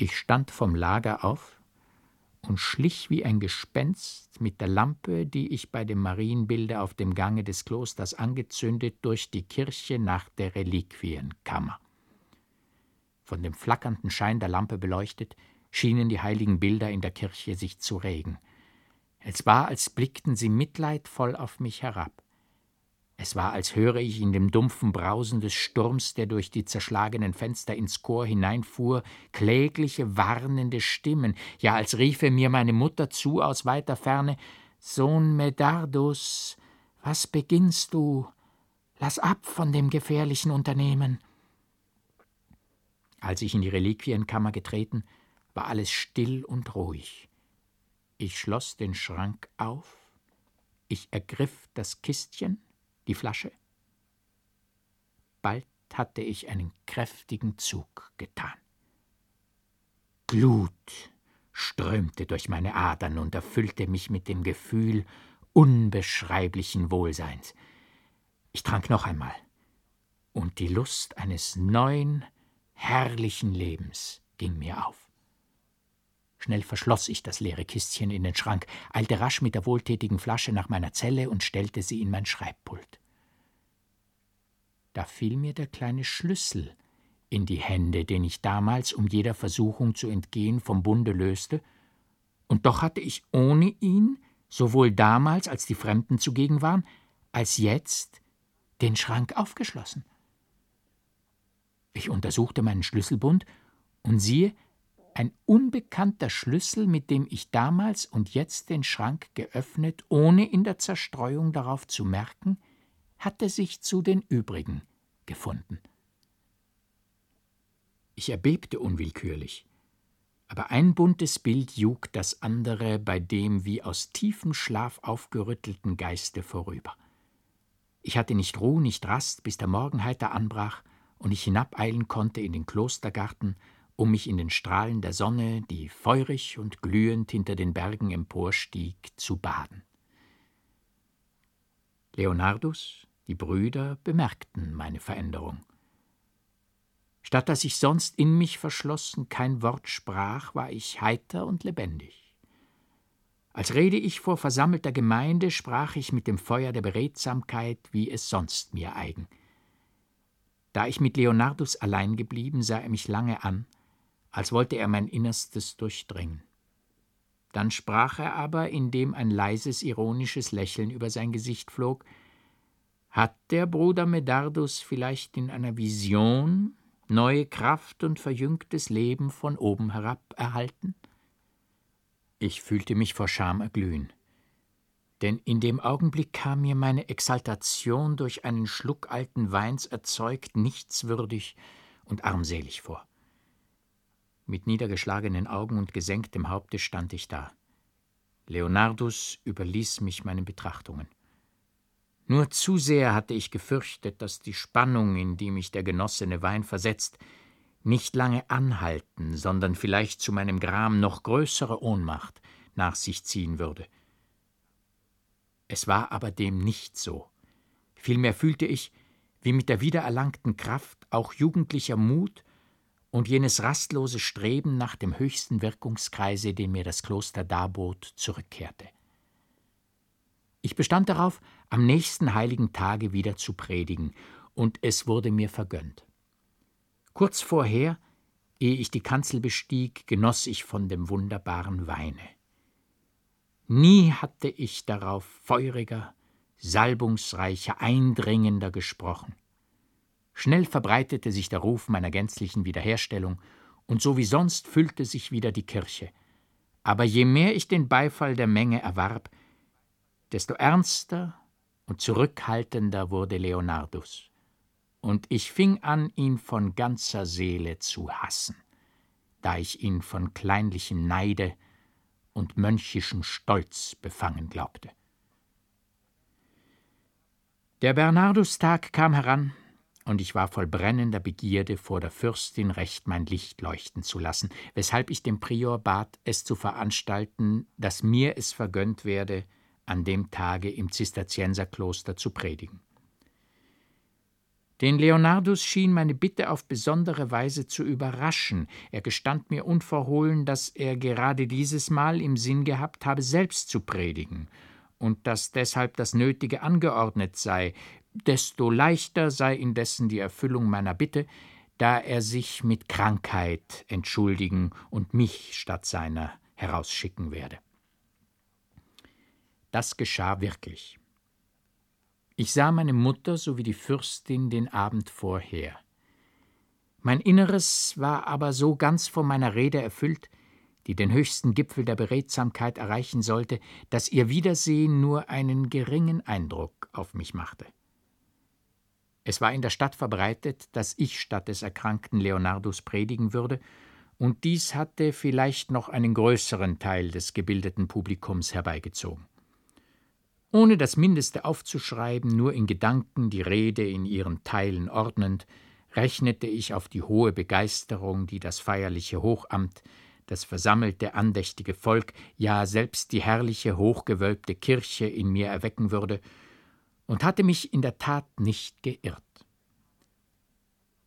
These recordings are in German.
Ich stand vom Lager auf und schlich wie ein Gespenst mit der Lampe, die ich bei dem Marienbilde auf dem Gange des Klosters angezündet, durch die Kirche nach der Reliquienkammer. Von dem flackernden Schein der Lampe beleuchtet, schienen die heiligen Bilder in der Kirche sich zu regen. Es war, als blickten sie mitleidvoll auf mich herab. Es war, als höre ich in dem dumpfen Brausen des Sturms, der durch die zerschlagenen Fenster ins Chor hineinfuhr, klägliche, warnende Stimmen, ja, als riefe mir meine Mutter zu aus weiter Ferne Sohn Medardus, was beginnst du? Lass ab von dem gefährlichen Unternehmen. Als ich in die Reliquienkammer getreten, war alles still und ruhig. Ich schloss den Schrank auf, ich ergriff das Kistchen, die Flasche. Bald hatte ich einen kräftigen Zug getan. Glut strömte durch meine Adern und erfüllte mich mit dem Gefühl unbeschreiblichen Wohlseins. Ich trank noch einmal, und die Lust eines neuen, herrlichen Lebens ging mir auf. Schnell verschloss ich das leere Kistchen in den Schrank, eilte rasch mit der wohltätigen Flasche nach meiner Zelle und stellte sie in mein Schreibpult. Da fiel mir der kleine Schlüssel in die Hände, den ich damals, um jeder Versuchung zu entgehen, vom Bunde löste, und doch hatte ich ohne ihn, sowohl damals, als die Fremden zugegen waren, als jetzt, den Schrank aufgeschlossen. Ich untersuchte meinen Schlüsselbund und siehe, ein unbekannter Schlüssel, mit dem ich damals und jetzt den Schrank geöffnet, ohne in der Zerstreuung darauf zu merken, hatte sich zu den übrigen gefunden. Ich erbebte unwillkürlich, aber ein buntes Bild jug das andere bei dem wie aus tiefem Schlaf aufgerüttelten Geiste vorüber. Ich hatte nicht Ruhe, nicht Rast, bis der Morgen heiter anbrach und ich hinabeilen konnte in den Klostergarten um mich in den Strahlen der Sonne, die feurig und glühend hinter den Bergen emporstieg, zu baden. Leonardus, die Brüder, bemerkten meine Veränderung. Statt dass ich sonst in mich verschlossen kein Wort sprach, war ich heiter und lebendig. Als rede ich vor versammelter Gemeinde, sprach ich mit dem Feuer der Beredsamkeit, wie es sonst mir eigen. Da ich mit Leonardus allein geblieben, sah er mich lange an, als wollte er mein Innerstes durchdringen. Dann sprach er aber, indem ein leises, ironisches Lächeln über sein Gesicht flog, hat der Bruder Medardus vielleicht in einer Vision neue Kraft und verjüngtes Leben von oben herab erhalten? Ich fühlte mich vor Scham erglühen, denn in dem Augenblick kam mir meine Exaltation durch einen Schluck alten Weins erzeugt nichtswürdig und armselig vor. Mit niedergeschlagenen Augen und gesenktem Haupte stand ich da. Leonardus überließ mich meinen Betrachtungen. Nur zu sehr hatte ich gefürchtet, dass die Spannung, in die mich der genossene Wein versetzt, nicht lange anhalten, sondern vielleicht zu meinem Gram noch größere Ohnmacht nach sich ziehen würde. Es war aber dem nicht so. Vielmehr fühlte ich, wie mit der wiedererlangten Kraft auch jugendlicher Mut und jenes rastlose Streben nach dem höchsten Wirkungskreise, den mir das Kloster darbot, zurückkehrte. Ich bestand darauf, am nächsten heiligen Tage wieder zu predigen, und es wurde mir vergönnt. Kurz vorher, ehe ich die Kanzel bestieg, genoss ich von dem wunderbaren Weine. Nie hatte ich darauf feuriger, salbungsreicher, eindringender gesprochen. Schnell verbreitete sich der Ruf meiner gänzlichen Wiederherstellung, und so wie sonst füllte sich wieder die Kirche. Aber je mehr ich den Beifall der Menge erwarb, desto ernster und zurückhaltender wurde Leonardus, und ich fing an, ihn von ganzer Seele zu hassen, da ich ihn von kleinlichem Neide und mönchischem Stolz befangen glaubte. Der Bernardustag kam heran, und ich war voll brennender Begierde, vor der Fürstin recht mein Licht leuchten zu lassen, weshalb ich dem Prior bat, es zu veranstalten, dass mir es vergönnt werde, an dem Tage im Zisterzienserkloster zu predigen. Den Leonardus schien meine Bitte auf besondere Weise zu überraschen. Er gestand mir unverhohlen, dass er gerade dieses Mal im Sinn gehabt habe, selbst zu predigen und dass deshalb das Nötige angeordnet sei. Desto leichter sei indessen die Erfüllung meiner Bitte, da er sich mit Krankheit entschuldigen und mich statt seiner herausschicken werde. Das geschah wirklich. Ich sah meine Mutter sowie die Fürstin den Abend vorher. Mein Inneres war aber so ganz von meiner Rede erfüllt, die den höchsten Gipfel der Beredsamkeit erreichen sollte, dass ihr Wiedersehen nur einen geringen Eindruck auf mich machte. Es war in der Stadt verbreitet, dass ich statt des erkrankten Leonardus predigen würde, und dies hatte vielleicht noch einen größeren Teil des gebildeten Publikums herbeigezogen. Ohne das Mindeste aufzuschreiben, nur in Gedanken die Rede in ihren Teilen ordnend, rechnete ich auf die hohe Begeisterung, die das feierliche Hochamt, das versammelte andächtige Volk, ja selbst die herrliche hochgewölbte Kirche in mir erwecken würde, und hatte mich in der Tat nicht geirrt.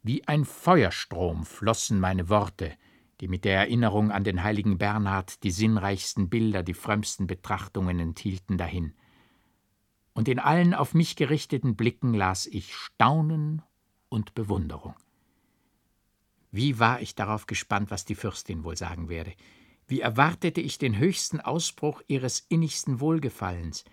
Wie ein Feuerstrom flossen meine Worte, die mit der Erinnerung an den heiligen Bernhard die sinnreichsten Bilder, die frömmsten Betrachtungen enthielten, dahin und in allen auf mich gerichteten Blicken las ich Staunen und Bewunderung. Wie war ich darauf gespannt, was die Fürstin wohl sagen werde. Wie erwartete ich den höchsten Ausbruch ihres innigsten Wohlgefallens.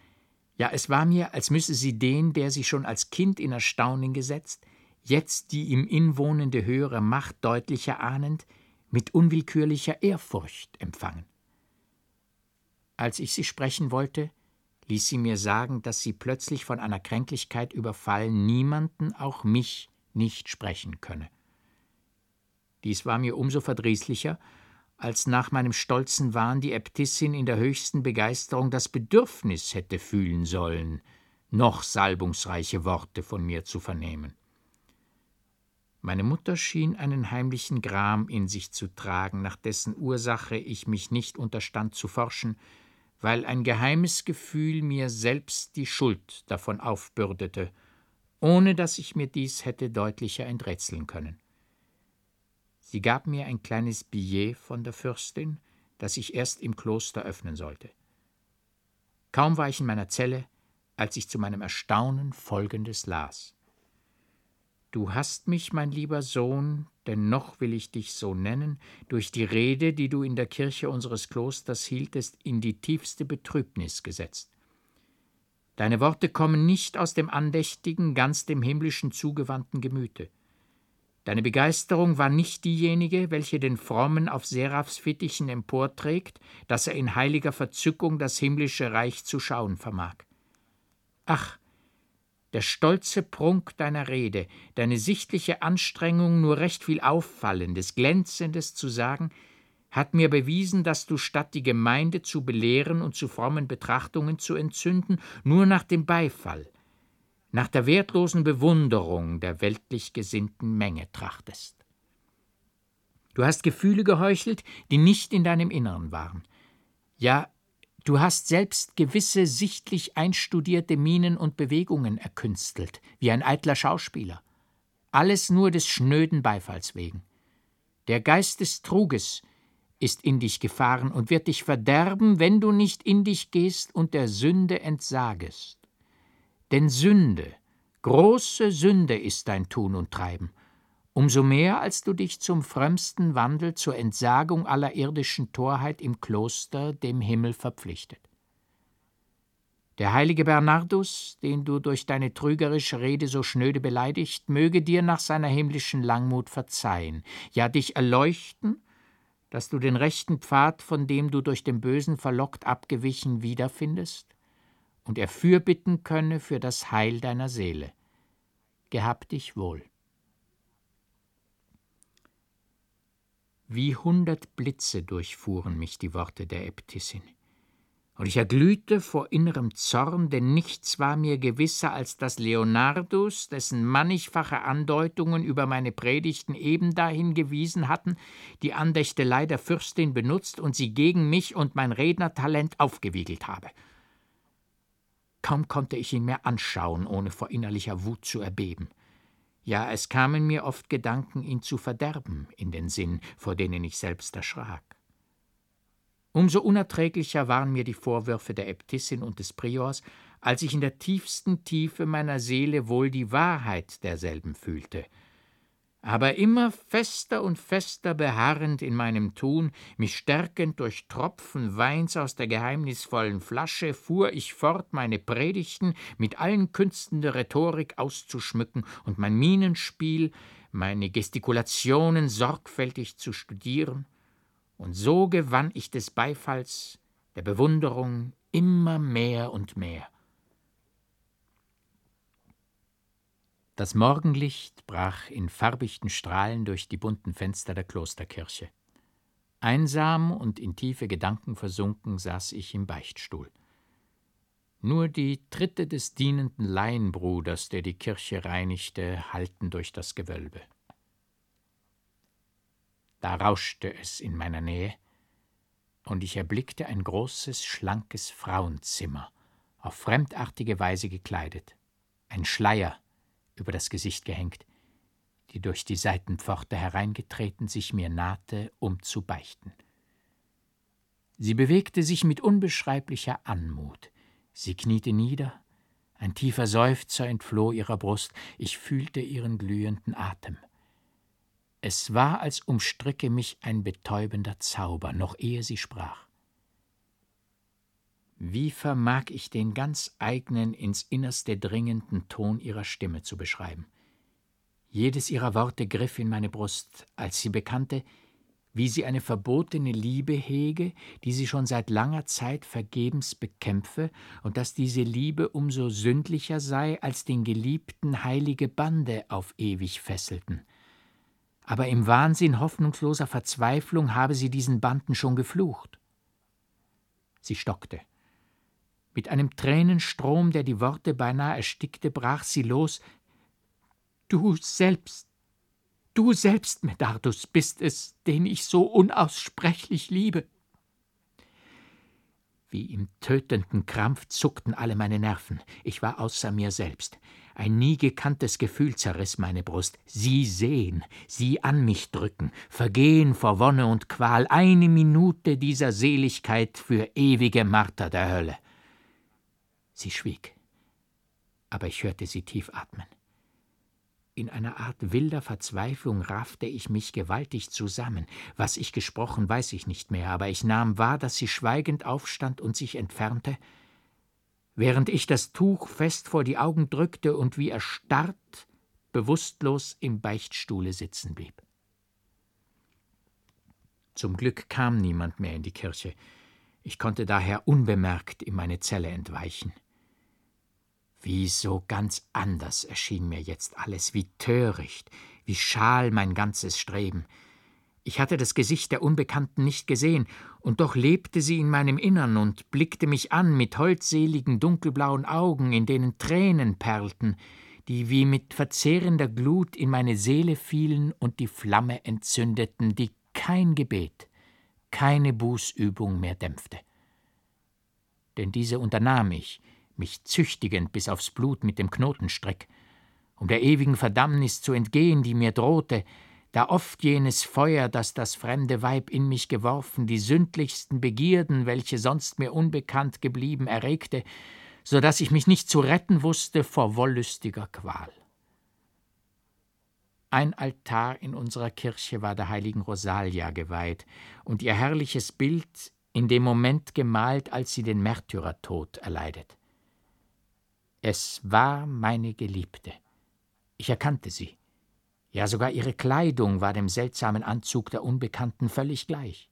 Ja, es war mir, als müsse sie den, der sie schon als Kind in Erstaunen gesetzt, jetzt die ihm inwohnende höhere Macht deutlicher ahnend, mit unwillkürlicher Ehrfurcht empfangen. Als ich sie sprechen wollte, ließ sie mir sagen, dass sie plötzlich von einer Kränklichkeit überfallen niemanden, auch mich, nicht sprechen könne. Dies war mir umso verdrießlicher, als nach meinem stolzen Wahn die Äbtissin in der höchsten Begeisterung das Bedürfnis hätte fühlen sollen, noch salbungsreiche Worte von mir zu vernehmen. Meine Mutter schien einen heimlichen Gram in sich zu tragen, nach dessen Ursache ich mich nicht unterstand zu forschen, weil ein geheimes Gefühl mir selbst die Schuld davon aufbürdete, ohne dass ich mir dies hätte deutlicher enträtseln können. Sie gab mir ein kleines Billet von der Fürstin, das ich erst im Kloster öffnen sollte. Kaum war ich in meiner Zelle, als ich zu meinem Erstaunen Folgendes las. Du hast mich, mein lieber Sohn, denn noch will ich dich so nennen, durch die Rede, die du in der Kirche unseres Klosters hieltest, in die tiefste Betrübnis gesetzt. Deine Worte kommen nicht aus dem andächtigen, ganz dem himmlischen zugewandten Gemüte. Deine Begeisterung war nicht diejenige, welche den Frommen auf Seraphs Fittichen emporträgt, dass er in heiliger Verzückung das himmlische Reich zu schauen vermag. Ach, der stolze Prunk deiner Rede, deine sichtliche Anstrengung, nur recht viel Auffallendes, Glänzendes zu sagen, hat mir bewiesen, dass du statt die Gemeinde zu belehren und zu frommen Betrachtungen zu entzünden, nur nach dem Beifall, nach der wertlosen Bewunderung der weltlich gesinnten Menge trachtest. Du hast Gefühle geheuchelt, die nicht in deinem Inneren waren. Ja, Du hast selbst gewisse sichtlich einstudierte Mienen und Bewegungen erkünstelt, wie ein eitler Schauspieler. Alles nur des schnöden Beifalls wegen. Der Geist des Truges ist in dich gefahren und wird dich verderben, wenn du nicht in dich gehst und der Sünde entsagest. Denn Sünde, große Sünde ist dein Tun und Treiben, umso mehr als du dich zum frömmsten Wandel zur Entsagung aller irdischen Torheit im Kloster dem Himmel verpflichtet. Der heilige Bernardus, den du durch deine trügerische Rede so schnöde beleidigt, möge dir nach seiner himmlischen Langmut verzeihen, ja dich erleuchten, dass du den rechten Pfad, von dem du durch den Bösen verlockt abgewichen, wiederfindest und er fürbitten könne für das Heil deiner Seele. Gehab dich wohl. Wie hundert Blitze durchfuhren mich die Worte der Äbtissin. Und ich erglühte vor innerem Zorn, denn nichts war mir gewisser, als dass Leonardus, dessen mannigfache Andeutungen über meine Predigten eben dahin gewiesen hatten, die Andächtelei der Fürstin benutzt und sie gegen mich und mein Rednertalent aufgewiegelt habe. Kaum konnte ich ihn mehr anschauen, ohne vor innerlicher Wut zu erbeben. Ja, es kamen mir oft Gedanken, ihn zu verderben, in den Sinn, vor denen ich selbst erschrak. Umso unerträglicher waren mir die Vorwürfe der Äbtissin und des Priors, als ich in der tiefsten Tiefe meiner Seele wohl die Wahrheit derselben fühlte – aber immer fester und fester beharrend in meinem Tun, mich stärkend durch Tropfen Weins aus der geheimnisvollen Flasche, fuhr ich fort, meine Predigten mit allen Künsten der Rhetorik auszuschmücken und mein Mienenspiel, meine Gestikulationen sorgfältig zu studieren, und so gewann ich des Beifalls, der Bewunderung immer mehr und mehr. Das Morgenlicht brach in farbichten Strahlen durch die bunten Fenster der Klosterkirche. Einsam und in tiefe Gedanken versunken saß ich im Beichtstuhl. Nur die Tritte des dienenden Laienbruders, der die Kirche reinigte, hallten durch das Gewölbe. Da rauschte es in meiner Nähe, und ich erblickte ein großes, schlankes Frauenzimmer, auf fremdartige Weise gekleidet. Ein Schleier über das Gesicht gehängt, die durch die Seitenpforte hereingetreten sich mir nahte, um zu beichten. Sie bewegte sich mit unbeschreiblicher Anmut. Sie kniete nieder, ein tiefer Seufzer entfloh ihrer Brust, ich fühlte ihren glühenden Atem. Es war, als umstricke mich ein betäubender Zauber, noch ehe sie sprach. Wie vermag ich den ganz eigenen, ins Innerste dringenden Ton ihrer Stimme zu beschreiben? Jedes ihrer Worte griff in meine Brust, als sie bekannte, wie sie eine verbotene Liebe hege, die sie schon seit langer Zeit vergebens bekämpfe, und dass diese Liebe umso sündlicher sei, als den Geliebten heilige Bande auf ewig fesselten. Aber im Wahnsinn hoffnungsloser Verzweiflung habe sie diesen Banden schon geflucht. Sie stockte. Mit einem Tränenstrom, der die Worte beinahe erstickte, brach sie los Du selbst, du selbst, Medardus, bist es, den ich so unaussprechlich liebe. Wie im tötenden Krampf zuckten alle meine Nerven. Ich war außer mir selbst. Ein nie gekanntes Gefühl zerriss meine Brust. Sie sehen, sie an mich drücken, vergehen vor Wonne und Qual, eine Minute dieser Seligkeit für ewige Marter der Hölle. Sie schwieg, aber ich hörte sie tief atmen. In einer Art wilder Verzweiflung raffte ich mich gewaltig zusammen. Was ich gesprochen, weiß ich nicht mehr, aber ich nahm wahr, dass sie schweigend aufstand und sich entfernte, während ich das Tuch fest vor die Augen drückte und wie erstarrt, bewusstlos im Beichtstuhle sitzen blieb. Zum Glück kam niemand mehr in die Kirche. Ich konnte daher unbemerkt in meine Zelle entweichen. Wie so ganz anders erschien mir jetzt alles, wie töricht, wie schal mein ganzes Streben. Ich hatte das Gesicht der Unbekannten nicht gesehen, und doch lebte sie in meinem Innern und blickte mich an mit holdseligen dunkelblauen Augen, in denen Tränen perlten, die wie mit verzehrender Glut in meine Seele fielen und die Flamme entzündeten, die kein Gebet, keine Bußübung mehr dämpfte. Denn diese unternahm ich, mich züchtigend bis aufs Blut mit dem Knotenstrick, um der ewigen Verdammnis zu entgehen, die mir drohte, da oft jenes Feuer, das das fremde Weib in mich geworfen, die sündlichsten Begierden, welche sonst mir unbekannt geblieben, erregte, so dass ich mich nicht zu retten wusste vor wollüstiger Qual. Ein Altar in unserer Kirche war der heiligen Rosalia geweiht, und ihr herrliches Bild in dem Moment gemalt, als sie den Märtyrertod erleidet. Es war meine Geliebte. Ich erkannte sie. Ja, sogar ihre Kleidung war dem seltsamen Anzug der Unbekannten völlig gleich.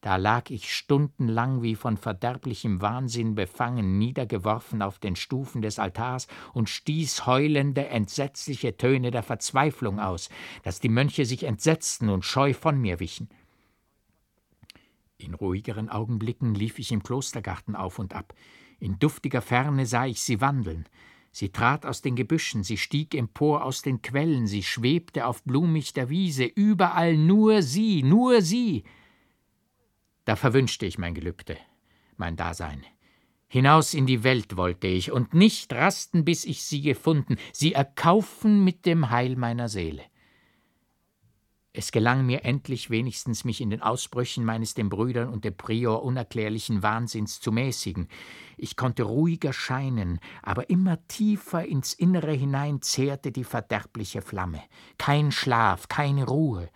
Da lag ich stundenlang wie von verderblichem Wahnsinn befangen, niedergeworfen auf den Stufen des Altars und stieß heulende, entsetzliche Töne der Verzweiflung aus, dass die Mönche sich entsetzten und scheu von mir wichen. In ruhigeren Augenblicken lief ich im Klostergarten auf und ab. In duftiger Ferne sah ich sie wandeln. Sie trat aus den Gebüschen, sie stieg empor aus den Quellen, sie schwebte auf blumichter Wiese, überall nur sie, nur sie. Da verwünschte ich mein Gelübde, mein Dasein. Hinaus in die Welt wollte ich und nicht rasten, bis ich sie gefunden, sie erkaufen mit dem Heil meiner Seele. Es gelang mir endlich wenigstens, mich in den Ausbrüchen meines den Brüdern und dem Prior unerklärlichen Wahnsinns zu mäßigen. Ich konnte ruhiger scheinen, aber immer tiefer ins Innere hinein zehrte die verderbliche Flamme. Kein Schlaf, keine Ruhe.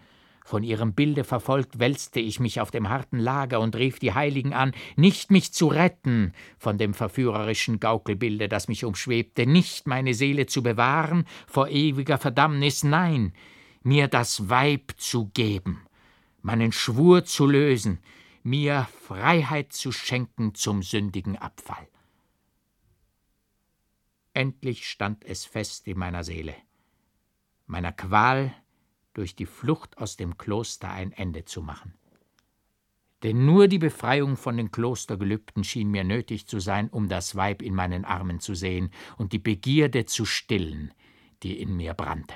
Von ihrem Bilde verfolgt wälzte ich mich auf dem harten Lager und rief die Heiligen an, nicht mich zu retten von dem verführerischen Gaukelbilde, das mich umschwebte, nicht meine Seele zu bewahren vor ewiger Verdammnis, nein, mir das Weib zu geben, meinen Schwur zu lösen, mir Freiheit zu schenken zum sündigen Abfall. Endlich stand es fest in meiner Seele, meiner Qual durch die Flucht aus dem Kloster ein Ende zu machen. Denn nur die Befreiung von den Klostergelübden schien mir nötig zu sein, um das Weib in meinen Armen zu sehen und die Begierde zu stillen, die in mir brannte.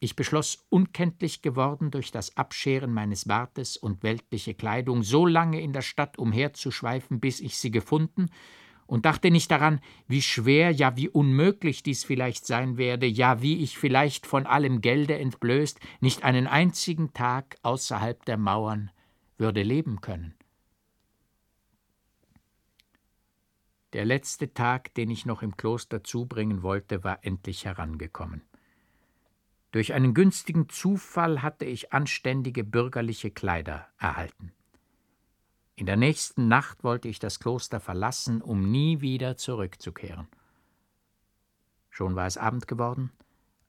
Ich beschloss, unkenntlich geworden durch das Abscheren meines Bartes und weltliche Kleidung, so lange in der Stadt umherzuschweifen, bis ich sie gefunden, und dachte nicht daran, wie schwer, ja wie unmöglich dies vielleicht sein werde, ja wie ich vielleicht von allem Gelde entblößt, nicht einen einzigen Tag außerhalb der Mauern würde leben können. Der letzte Tag, den ich noch im Kloster zubringen wollte, war endlich herangekommen. Durch einen günstigen Zufall hatte ich anständige bürgerliche Kleider erhalten. In der nächsten Nacht wollte ich das Kloster verlassen, um nie wieder zurückzukehren. Schon war es Abend geworden,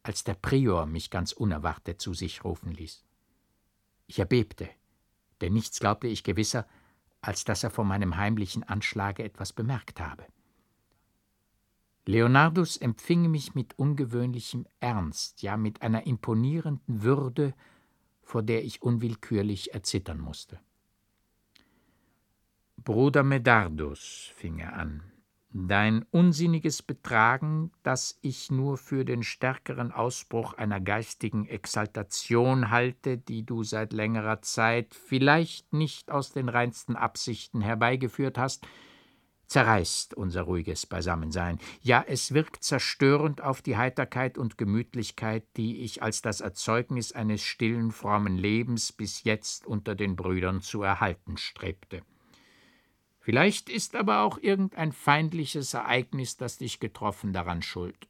als der Prior mich ganz unerwartet zu sich rufen ließ. Ich erbebte, denn nichts glaubte ich gewisser, als dass er von meinem heimlichen Anschlage etwas bemerkt habe. Leonardus empfing mich mit ungewöhnlichem Ernst, ja mit einer imponierenden Würde, vor der ich unwillkürlich erzittern musste. Bruder Medardus, fing er an, dein unsinniges Betragen, das ich nur für den stärkeren Ausbruch einer geistigen Exaltation halte, die du seit längerer Zeit vielleicht nicht aus den reinsten Absichten herbeigeführt hast, zerreißt unser ruhiges Beisammensein. Ja, es wirkt zerstörend auf die Heiterkeit und Gemütlichkeit, die ich als das Erzeugnis eines stillen, frommen Lebens bis jetzt unter den Brüdern zu erhalten strebte. Vielleicht ist aber auch irgendein feindliches Ereignis, das dich getroffen, daran schuld.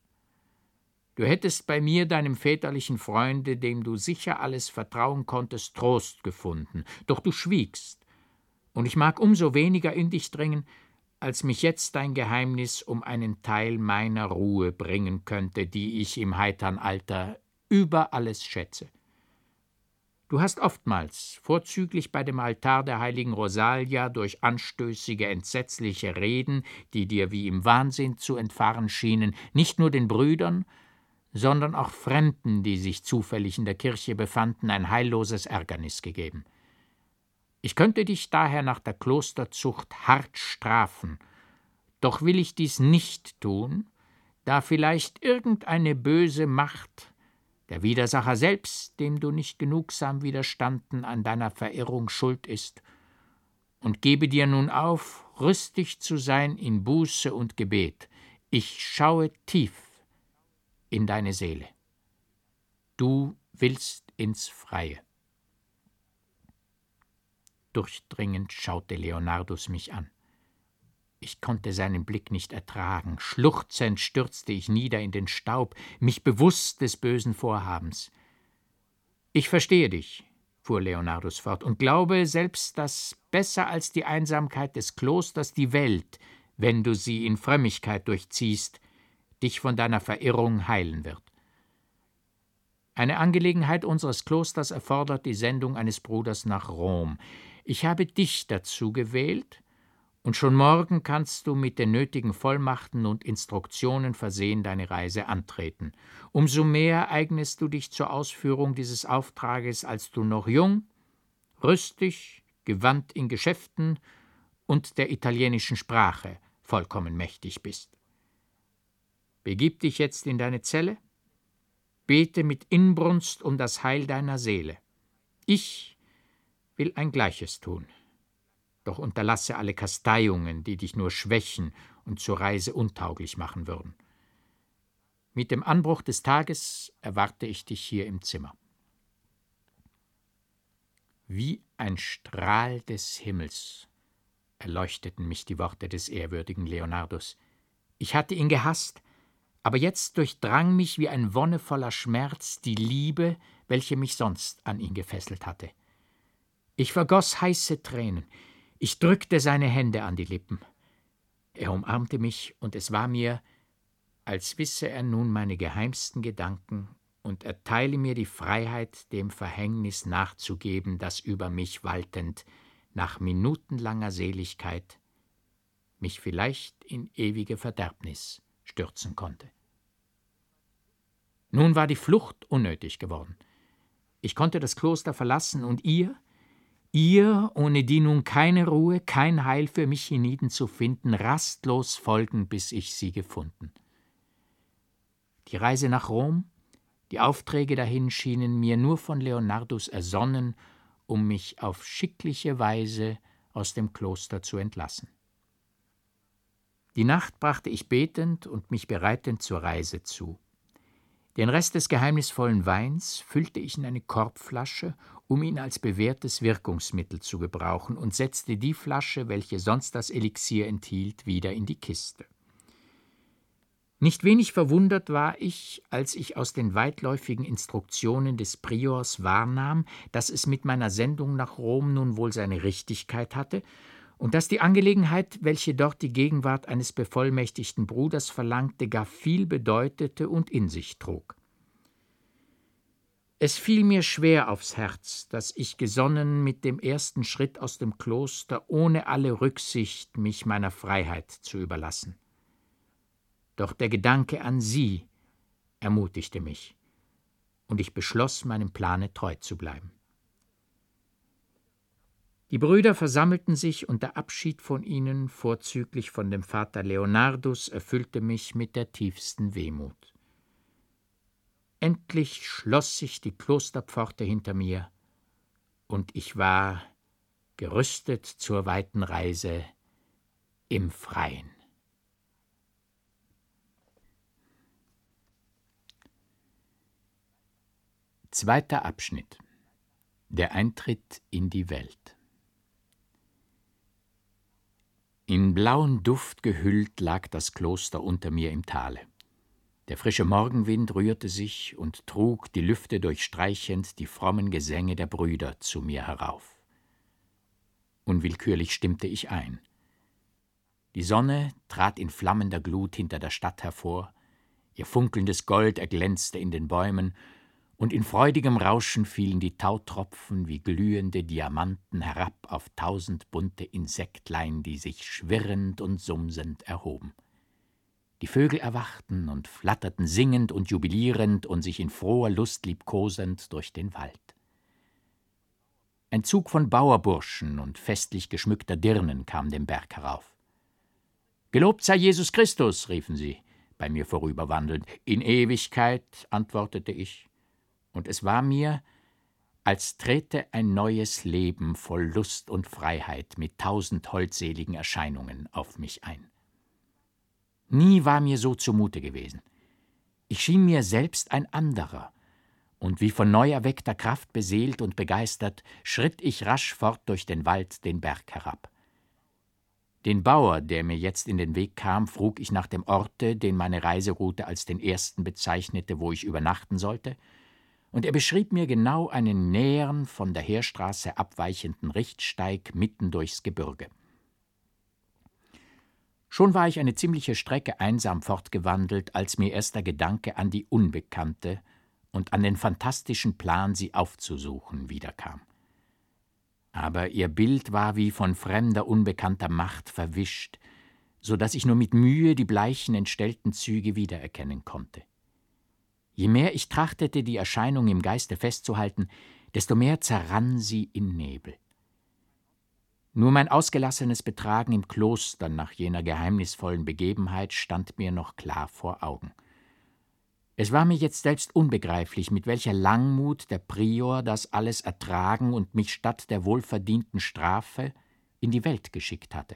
Du hättest bei mir, deinem väterlichen Freunde, dem du sicher alles vertrauen konntest, Trost gefunden, doch du schwiegst, und ich mag umso weniger in dich dringen, als mich jetzt dein Geheimnis um einen Teil meiner Ruhe bringen könnte, die ich im heitern Alter über alles schätze. Du hast oftmals, vorzüglich bei dem Altar der heiligen Rosalia, durch anstößige, entsetzliche Reden, die dir wie im Wahnsinn zu entfahren schienen, nicht nur den Brüdern, sondern auch Fremden, die sich zufällig in der Kirche befanden, ein heilloses Ärgernis gegeben. Ich könnte dich daher nach der Klosterzucht hart strafen, doch will ich dies nicht tun, da vielleicht irgendeine böse Macht der Widersacher selbst, dem du nicht genugsam widerstanden, an deiner Verirrung schuld ist, und gebe dir nun auf, rüstig zu sein in Buße und Gebet. Ich schaue tief in deine Seele. Du willst ins Freie. Durchdringend schaute Leonardus mich an. Ich konnte seinen Blick nicht ertragen. Schluchzend stürzte ich nieder in den Staub, mich bewusst des bösen Vorhabens. Ich verstehe dich, fuhr Leonardus fort, und glaube selbst, dass besser als die Einsamkeit des Klosters die Welt, wenn du sie in Frömmigkeit durchziehst, dich von deiner Verirrung heilen wird. Eine Angelegenheit unseres Klosters erfordert die Sendung eines Bruders nach Rom. Ich habe dich dazu gewählt, und schon morgen kannst du mit den nötigen Vollmachten und Instruktionen versehen deine Reise antreten. Umso mehr eignest du dich zur Ausführung dieses Auftrages, als du noch jung, rüstig, gewandt in Geschäften und der italienischen Sprache vollkommen mächtig bist. Begib dich jetzt in deine Zelle, bete mit Inbrunst um das Heil deiner Seele. Ich will ein Gleiches tun. doch unterlasse alle Kasteiungen, die dich nur schwächen und zur Reise untauglich machen würden. Mit dem Anbruch des Tages erwarte ich dich hier im Zimmer. Wie ein Strahl des Himmels erleuchteten mich die Worte des ehrwürdigen Leonardus. Ich hatte ihn gehasst, aber jetzt durchdrang mich wie ein wonnevoller Schmerz die Liebe, welche mich sonst an ihn gefesselt hatte. Ich vergoß heiße Tränen, ich drückte seine Hände an die Lippen. Er umarmte mich, und es war mir, als wisse er nun meine geheimsten Gedanken und erteile mir die Freiheit, dem Verhängnis nachzugeben, das über mich waltend, nach minutenlanger Seligkeit, mich vielleicht in ewige Verderbnis stürzen konnte. Nun war die Flucht unnötig geworden. Ich konnte das Kloster verlassen und ihr, ihr, ohne die nun keine Ruhe, kein Heil für mich hienieden zu finden, rastlos folgen, bis ich sie gefunden. Die Reise nach Rom die Aufträge dahin schienen mir nur von Leonardus ersonnen, um mich auf schickliche Weise aus dem Kloster zu entlassen. Die Nacht brachte ich betend und mich bereitend zur Reise zu. Den Rest des geheimnisvollen Weins füllte ich in eine Korbflasche, um ihn als bewährtes Wirkungsmittel zu gebrauchen, und setzte die Flasche, welche sonst das Elixier enthielt, wieder in die Kiste. Nicht wenig verwundert war ich, als ich aus den weitläufigen Instruktionen des Priors wahrnahm, dass es mit meiner Sendung nach Rom nun wohl seine Richtigkeit hatte und dass die Angelegenheit, welche dort die Gegenwart eines bevollmächtigten Bruders verlangte, gar viel bedeutete und in sich trug. Es fiel mir schwer aufs Herz, dass ich gesonnen mit dem ersten Schritt aus dem Kloster ohne alle Rücksicht mich meiner Freiheit zu überlassen. Doch der Gedanke an sie ermutigte mich, und ich beschloss, meinem Plane treu zu bleiben. Die Brüder versammelten sich, und der Abschied von ihnen, vorzüglich von dem Vater Leonardus, erfüllte mich mit der tiefsten Wehmut. Endlich schloss sich die Klosterpforte hinter mir, und ich war gerüstet zur weiten Reise im Freien. Zweiter Abschnitt Der Eintritt in die Welt In blauen Duft gehüllt lag das Kloster unter mir im Tale. Der frische Morgenwind rührte sich und trug, die Lüfte durchstreichend, die frommen Gesänge der Brüder zu mir herauf. Unwillkürlich stimmte ich ein. Die Sonne trat in flammender Glut hinter der Stadt hervor, ihr funkelndes Gold erglänzte in den Bäumen, und in freudigem Rauschen fielen die Tautropfen wie glühende Diamanten herab auf tausend bunte Insektlein, die sich schwirrend und sumsend erhoben. Die Vögel erwachten und flatterten singend und jubilierend und sich in froher Lust liebkosend durch den Wald. Ein Zug von Bauerburschen und festlich geschmückter Dirnen kam den Berg herauf. Gelobt sei Jesus Christus, riefen sie, bei mir vorüberwandelnd. In Ewigkeit, antwortete ich und es war mir, als trete ein neues Leben voll Lust und Freiheit mit tausend holdseligen Erscheinungen auf mich ein. Nie war mir so zumute gewesen. Ich schien mir selbst ein anderer, und wie von neu erweckter Kraft beseelt und begeistert, schritt ich rasch fort durch den Wald den Berg herab. Den Bauer, der mir jetzt in den Weg kam, frug ich nach dem Orte, den meine Reiseroute als den ersten bezeichnete, wo ich übernachten sollte, und er beschrieb mir genau einen näheren, von der Heerstraße abweichenden Richtsteig mitten durchs Gebirge. Schon war ich eine ziemliche Strecke einsam fortgewandelt, als mir erst der Gedanke an die Unbekannte und an den fantastischen Plan, sie aufzusuchen, wiederkam. Aber ihr Bild war wie von fremder, unbekannter Macht verwischt, so dass ich nur mit Mühe die bleichen, entstellten Züge wiedererkennen konnte. Je mehr ich trachtete, die Erscheinung im Geiste festzuhalten, desto mehr zerrann sie in Nebel. Nur mein ausgelassenes Betragen im Kloster nach jener geheimnisvollen Begebenheit stand mir noch klar vor Augen. Es war mir jetzt selbst unbegreiflich, mit welcher Langmut der Prior das alles ertragen und mich statt der wohlverdienten Strafe in die Welt geschickt hatte.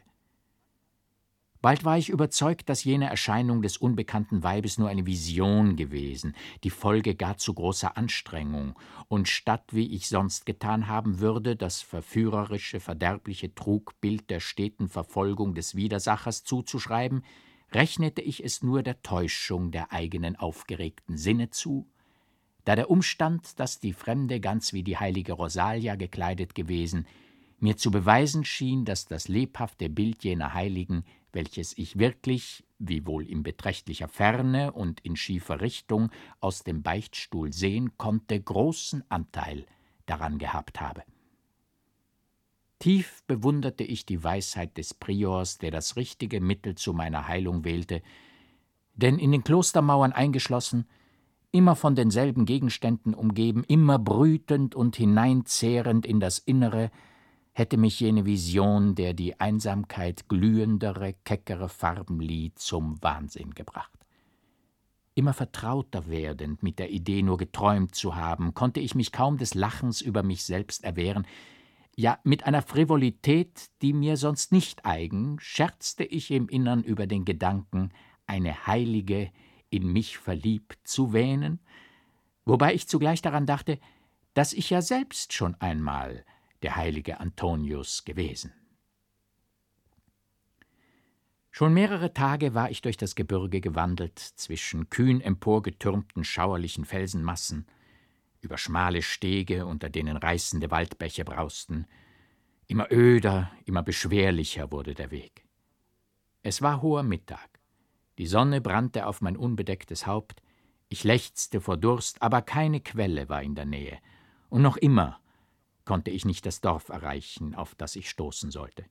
Bald war ich überzeugt, dass jene Erscheinung des unbekannten Weibes nur eine Vision gewesen, die Folge gar zu großer Anstrengung, und statt, wie ich sonst getan haben würde, das verführerische, verderbliche Trugbild der steten Verfolgung des Widersachers zuzuschreiben, rechnete ich es nur der Täuschung der eigenen aufgeregten Sinne zu, da der Umstand, dass die Fremde ganz wie die heilige Rosalia gekleidet gewesen, mir zu beweisen schien, dass das lebhafte Bild jener Heiligen welches ich wirklich, wiewohl in beträchtlicher Ferne und in schiefer Richtung, aus dem Beichtstuhl sehen konnte, großen Anteil daran gehabt habe. Tief bewunderte ich die Weisheit des Priors, der das richtige Mittel zu meiner Heilung wählte, denn in den Klostermauern eingeschlossen, immer von denselben Gegenständen umgeben, immer brütend und hineinzehrend in das Innere, hätte mich jene Vision, der die Einsamkeit glühendere, keckere Farben lieh, zum Wahnsinn gebracht. Immer vertrauter werdend mit der Idee, nur geträumt zu haben, konnte ich mich kaum des Lachens über mich selbst erwehren, ja mit einer Frivolität, die mir sonst nicht eigen, scherzte ich im Innern über den Gedanken, eine Heilige in mich verliebt zu wähnen, wobei ich zugleich daran dachte, dass ich ja selbst schon einmal der heilige Antonius gewesen. Schon mehrere Tage war ich durch das Gebirge gewandelt, zwischen kühn emporgetürmten schauerlichen Felsenmassen, über schmale Stege, unter denen reißende Waldbäche brausten. Immer öder, immer beschwerlicher wurde der Weg. Es war hoher Mittag. Die Sonne brannte auf mein unbedecktes Haupt. Ich lechzte vor Durst, aber keine Quelle war in der Nähe. Und noch immer konnte ich nicht das Dorf erreichen, auf das ich stoßen sollte.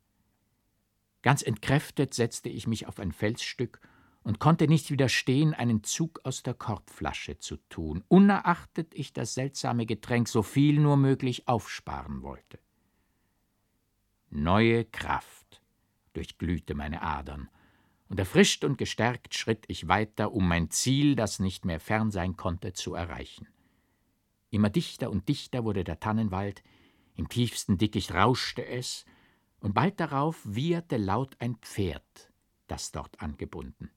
Ganz entkräftet setzte ich mich auf ein Felsstück und konnte nicht widerstehen, einen Zug aus der Korbflasche zu tun, unerachtet ich das seltsame Getränk so viel nur möglich aufsparen wollte. Neue Kraft durchglühte meine Adern, und erfrischt und gestärkt schritt ich weiter, um mein Ziel, das nicht mehr fern sein konnte, zu erreichen. Immer dichter und dichter wurde der Tannenwald, im tiefsten Dickicht rauschte es, und bald darauf wieherte laut ein Pferd, das dort angebunden.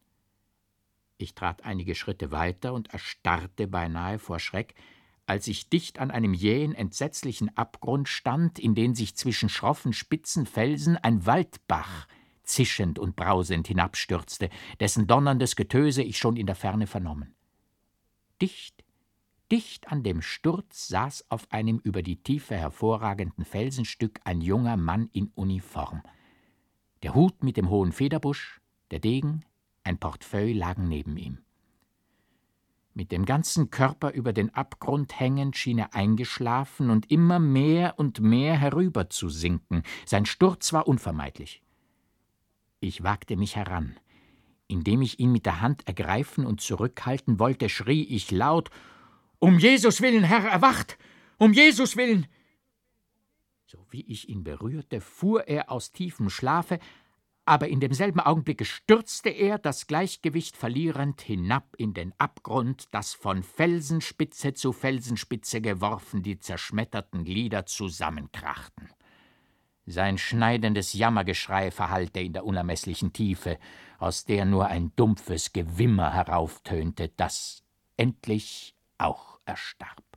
Ich trat einige Schritte weiter und erstarrte beinahe vor Schreck, als ich dicht an einem jähen, entsetzlichen Abgrund stand, in den sich zwischen schroffen, spitzen Felsen ein Waldbach zischend und brausend hinabstürzte, dessen donnerndes Getöse ich schon in der Ferne vernommen. Dicht Dicht an dem Sturz saß auf einem über die Tiefe hervorragenden Felsenstück ein junger Mann in Uniform. Der Hut mit dem hohen Federbusch, der Degen, ein Portefeuille lagen neben ihm. Mit dem ganzen Körper über den Abgrund hängend schien er eingeschlafen und immer mehr und mehr herüber zu sinken. Sein Sturz war unvermeidlich. Ich wagte mich heran. Indem ich ihn mit der Hand ergreifen und zurückhalten wollte, schrie ich laut um Jesus willen, Herr, erwacht! Um Jesus willen! So wie ich ihn berührte, fuhr er aus tiefem Schlafe, aber in demselben Augenblicke stürzte er, das Gleichgewicht verlierend, hinab in den Abgrund, dass von Felsenspitze zu Felsenspitze geworfen die zerschmetterten Glieder zusammenkrachten. Sein schneidendes Jammergeschrei verhallte in der unermeßlichen Tiefe, aus der nur ein dumpfes Gewimmer herauftönte, das endlich auch erstarb.